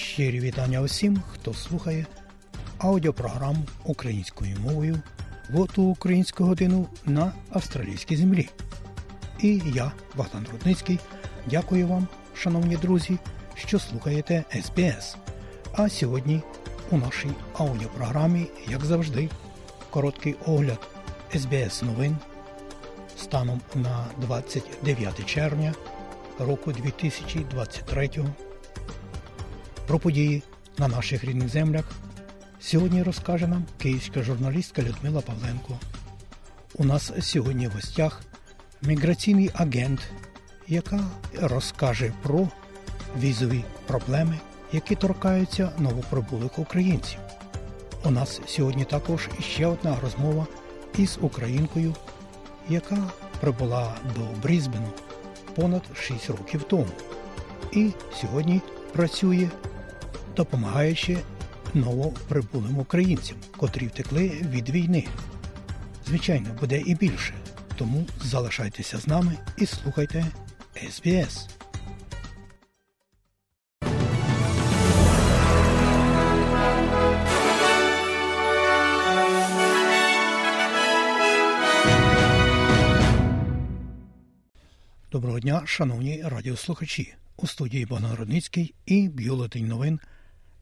Щирі вітання усім, хто слухає аудіопрограму українською мовою в оту українську годину на австралійській землі. І я, Богдан Рудницький, дякую вам, шановні друзі, що слухаєте СБС. А сьогодні у нашій аудіопрограмі, як завжди, короткий огляд СБС новин станом на 29 червня року 2023 про події на наших рідних землях сьогодні розкаже нам київська журналістка Людмила Павленко. У нас сьогодні в гостях міграційний агент, яка розкаже про візові проблеми, які торкаються новоприбулих українців. У нас сьогодні також ще одна розмова із українкою, яка прибула до Брізбену понад 6 років тому. І сьогодні працює, допомагаючи новоприбулим українцям, котрі втекли від війни. Звичайно, буде і більше. Тому залишайтеся з нами і слухайте СБС. Доброго дня, шановні радіослухачі. У студії Богдан Родницький і бюлетень новин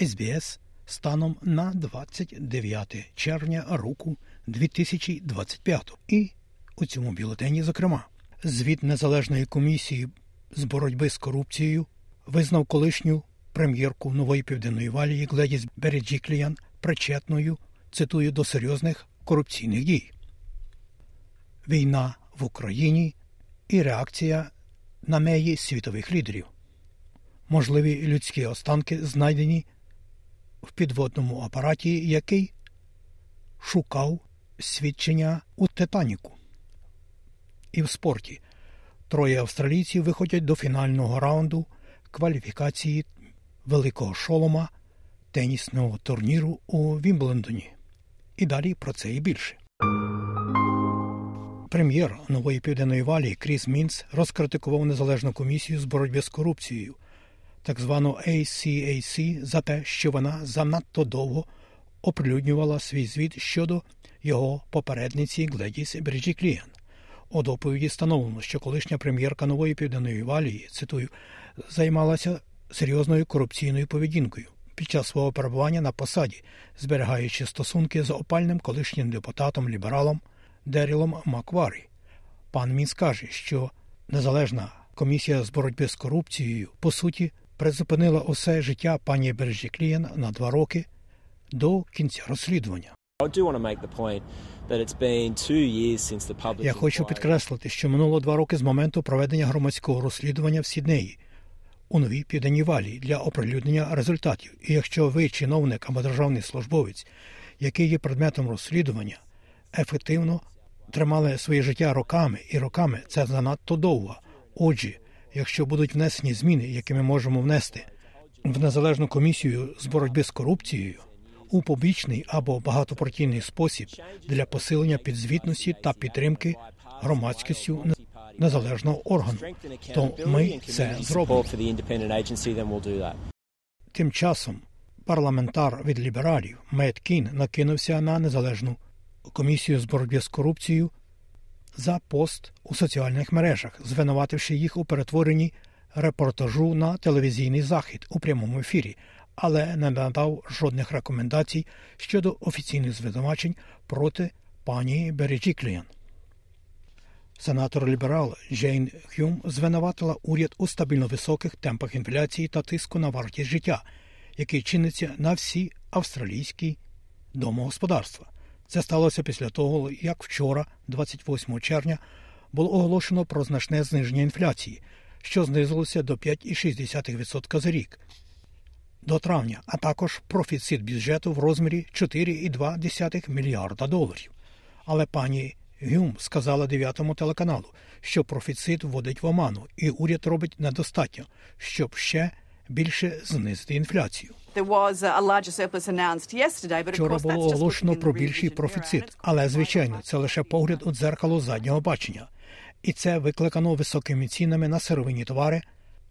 СБС станом на 29 червня року 2025. І у цьому бюлетені, зокрема, звіт незалежної комісії з боротьби з корупцією визнав колишню прем'єрку нової південної валії Гледіс Береджікліян причетною, цитую, до серйозних корупційних дій. Війна в Україні і реакція на неї світових лідерів. Можливі людські останки знайдені в підводному апараті, який шукав свідчення у Титаніку. І в спорті троє австралійців виходять до фінального раунду кваліфікації великого шолома тенісного турніру у Вімблендоні. І далі про це і більше. Прем'єр нової південної валії Кріс Мінс розкритикував незалежну комісію з боротьби з корупцією, так звану ICAC, за те, що вона занадто довго оприлюднювала свій звіт щодо його попередниці Гледіс Береджікліан. У доповіді встановлено, що колишня прем'єрка нової південної валії, цитую, займалася серйозною корупційною поведінкою під час свого перебування на посаді, зберігаючи стосунки з опальним колишнім депутатом лібералом. Дерілом Макварі. Пан Мін скаже, що незалежна комісія з боротьби з корупцією по суті призупинила усе життя пані Бережі Клієн на два роки до кінця розслідування. Я хочу підкреслити, що минуло два роки з моменту проведення громадського розслідування в Сіднеї у новій південній валії для оприлюднення результатів. І якщо ви чиновник або державний службовець, який є предметом розслідування, ефективно тримали своє життя роками і роками це занадто довго. Отже, якщо будуть внесені зміни, які ми можемо внести в незалежну комісію з боротьби з корупцією у побічний або багатопартійний спосіб для посилення підзвітності та підтримки громадськістю незалежного органу, то ми це зробимо. Тим часом парламентар від лібералів Мет Кін накинувся на незалежну комісію з боротьби з корупцією за пост у соціальних мережах, звинувативши їх у перетворенні репортажу на телевізійний захід у прямому ефірі, але не надав жодних рекомендацій щодо офіційних звинувачень проти пані Береджікліян. Сенатор ліберал Джейн Хюм звинуватила уряд у стабільно високих темпах інфляції та тиску на вартість життя, який чиниться на всі австралійські домогосподарства. Це сталося після того, як вчора, 28 червня, було оголошено про значне зниження інфляції, що знизилося до 5,6% за рік до травня, а також профіцит бюджету в розмірі 4,2 мільярда доларів. Але пані Гюм сказала дев'ятому телеканалу, що профіцит вводить в оману, і уряд робить недостатньо, щоб ще більше знизити інфляцію. Вчора було оголошено про більший профіцит, але звичайно це лише погляд у дзеркало заднього бачення, і це викликано високими цінами на сировинні товари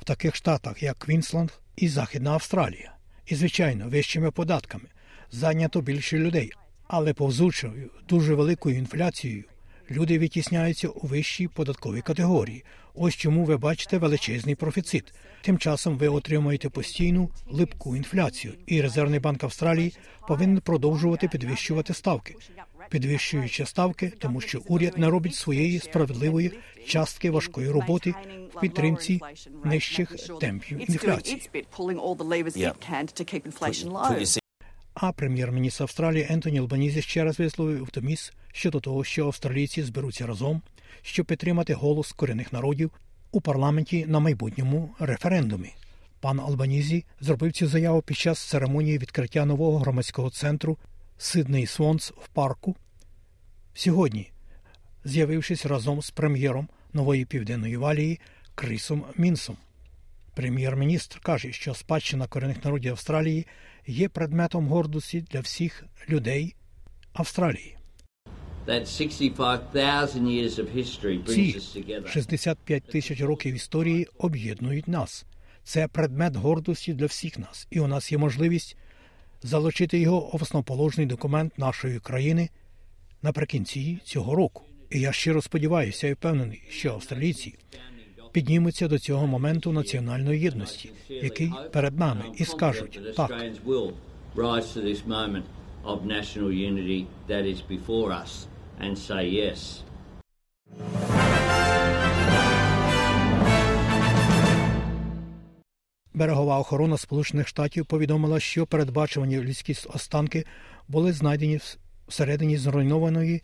в таких штатах, як Квінсленд і Західна Австралія. І, звичайно, вищими податками зайнято більше людей, але повзучою дуже великою інфляцією люди відтісняються у вищій податковій категорії. Ось чому ви бачите величезний профіцит. Тим часом ви отримуєте постійну липку інфляцію, і Резервний банк Австралії повинен продовжувати підвищувати ставки, підвищуючи ставки, тому що уряд не робить своєї справедливої частки важкої роботи в підтримці нижчих темпів інфляції. А прем'єр-міністр Австралії Ентоні Албанізі ще раз висловив оптимізм щодо того, що австралійці зберуться разом, щоб підтримати голос корінних народів у парламенті на майбутньому референдумі. Пан Албанізі зробив цю заяву під час церемонії відкриття нового громадського центру Сидней Свонс в парку. Сьогодні, з'явившись разом з прем'єром нової південної валії Крисом Мінсом. Прем'єр-міністр каже, що спадщина корінних народів Австралії є предметом гордості для всіх людей Австралії. Ці 65 тисяч років історії об'єднують нас. Це предмет гордості для всіх нас, і у нас є можливість залучити його в основоположний документ нашої країни наприкінці цього року. І я щиро сподіваюся і впевнений, що австралійці піднімуться до цього моменту національної єдності, який перед нами, і скажуть так. And say yes. Берегова охорона Сполучених Штатів повідомила, що передбачувані людські останки були знайдені всередині зруйнованої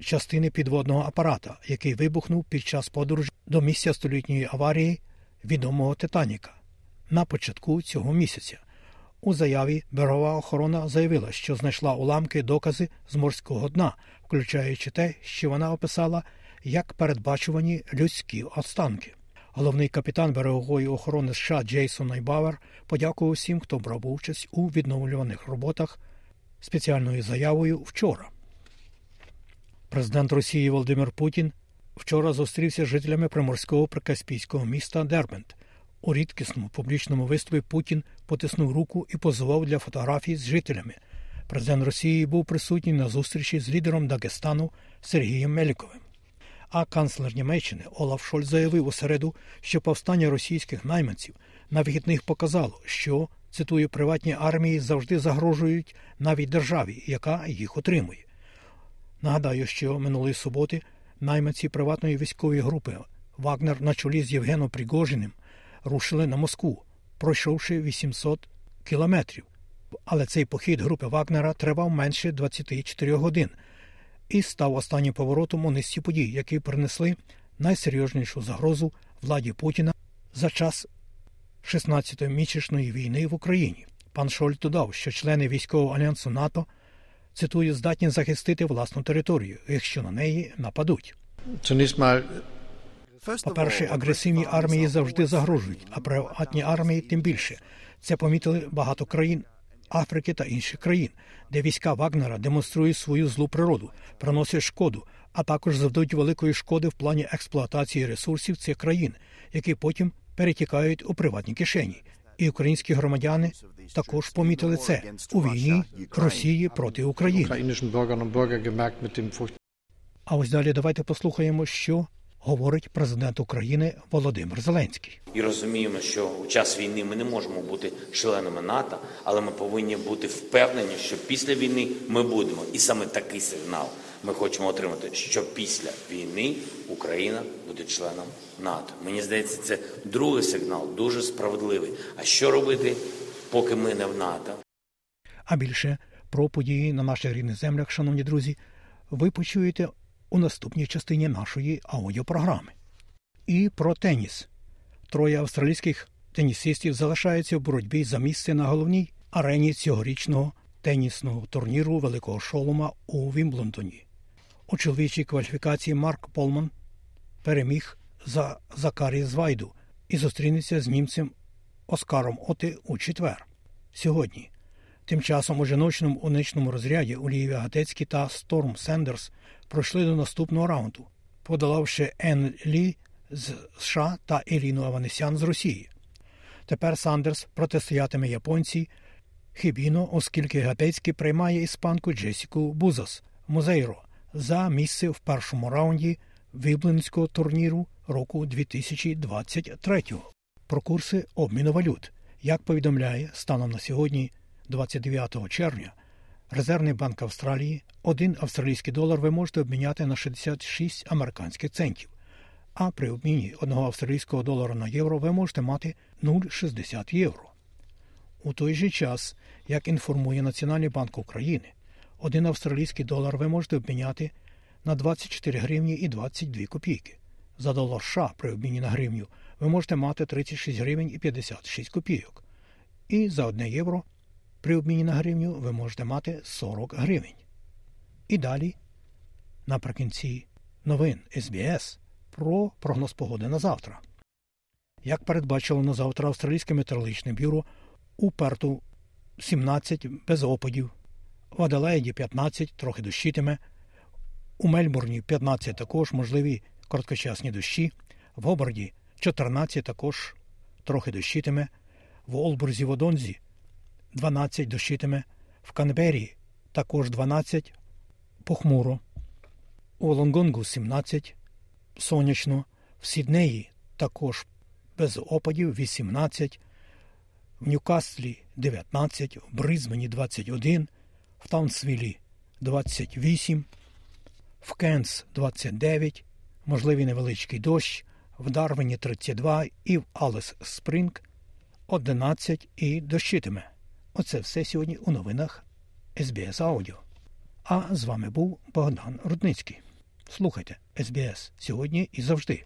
частини підводного апарата, який вибухнув під час подорожі до місця столітньої аварії відомого Титаніка на початку цього місяця. У заяві берегова охорона заявила, що знайшла уламки докази з морського дна, включаючи те, що вона описала як передбачувані людські останки. Головний капітан берегової охорони США Джейсон Найбавер подякував всім, хто брав участь у відновлюваних роботах спеціальною заявою вчора. Президент Росії Володимир Путін вчора зустрівся з жителями приморського прикаспійського міста Дербент. У рідкісному публічному виступі Путін потиснув руку і позував для фотографій з жителями. Президент Росії був присутній на зустрічі з лідером Дагестану Сергієм Меліковим. А канцлер Німеччини Олаф Шольц заявив у середу, що повстання російських найманців на вихідних показало, що цитую приватні армії завжди загрожують навіть державі, яка їх отримує. Нагадаю, що минулої суботи найманці приватної військової групи Вагнер на чолі з Євгеном Пригожиним рушили на Москву, пройшовши 800 кілометрів. Але цей похід групи Вагнера тривав менше 24 годин і став останнім поворотом у низці подій, які принесли найсерйознішу загрозу владі Путіна за час 16-місячної війни в Україні. Пан Шольт додав, що члени військового альянсу НАТО цитую, здатні захистити власну територію, якщо на неї нападуть. По-перше, агресивні армії завжди загрожують, а приватні армії тим більше. Це помітили багато країн Африки та інших країн, де війська Вагнера демонструють свою злу природу, приносять шкоду, а також завдають великої шкоди в плані експлуатації ресурсів цих країн, які потім перетікають у приватні кишені. І українські громадяни також помітили це у війні Росії проти України. А ось далі давайте послухаємо, що говорить президент України Володимир Зеленський. І розуміємо, що у час війни ми не можемо бути членами НАТО, але ми повинні бути впевнені, що після війни ми будемо. І саме такий сигнал ми хочемо отримати, що після війни Україна буде членом НАТО. Мені здається, це другий сигнал, дуже справедливий. А що робити, поки ми не в НАТО? А більше про події на наших рідних землях, шановні друзі, ви почуєте у наступній частині нашої аудіопрограми. І про теніс. Троє австралійських тенісистів залишаються в боротьбі за місце на головній арені цьогорічного тенісного турніру Великого Шолома у Вімблондоні. У чоловічій кваліфікації Марк Полман переміг за Закарі Свайду і зустрінеться з німцем Оскаром Оти у четвер. Сьогодні. Тим часом у жіночному одиночному розряді Олівія Гатецький та Сторм Сендерс пройшли до наступного раунду, подолавши Ен Лі з США та Еліну Аванесян з Росії. Тепер Сандерс протистоятиме японці Хібіно, оскільки Гатецький приймає іспанку Джесіку Бузос Музейро за місце в першому раунді Віблинського турніру року 2023. Про курси обміну валют. Як повідомляє станом на сьогодні, 29 червня, Резервний банк Австралії, один австралійський долар ви можете обміняти на 66 американських центів. А при обміні одного австралійського долара на євро ви можете мати 0,60 євро. У той же час, як інформує Національний банк України, один австралійський долар ви можете обміняти на 24 гривні і 22 копійки. За долар США при обміні на гривню ви можете мати 36 гривень і 56 копійок. І за 1 євро при обміні на гривню ви можете мати 40 гривень. І далі, наприкінці новин СБС про прогноз погоди на завтра. Як передбачило на завтра Австралійське метеорологічне бюро у Перту 17 без опадів, в Аделаїді 15 трохи дощитиме, у Мельбурні 15 також можливі короткочасні дощі, в Гобарді 14 також трохи дощитиме, в Олбурзі в Одонзі 12 дощитиме, в Канбері також 12 похмуро, у Лонгонгу 17 сонячно, в Сіднеї також без опадів 18, в Ньюкаслі 19, в Бризбені 21, в Таунсвілі 28, в Кенс 29, можливий невеличкий дощ, в Дарвені 32 і в Алес Спринг 11 і дощитиме. Оце все сьогодні у новинах СБС Аудіо. А з вами був Богдан Рудницький. Слухайте СБС сьогодні і завжди.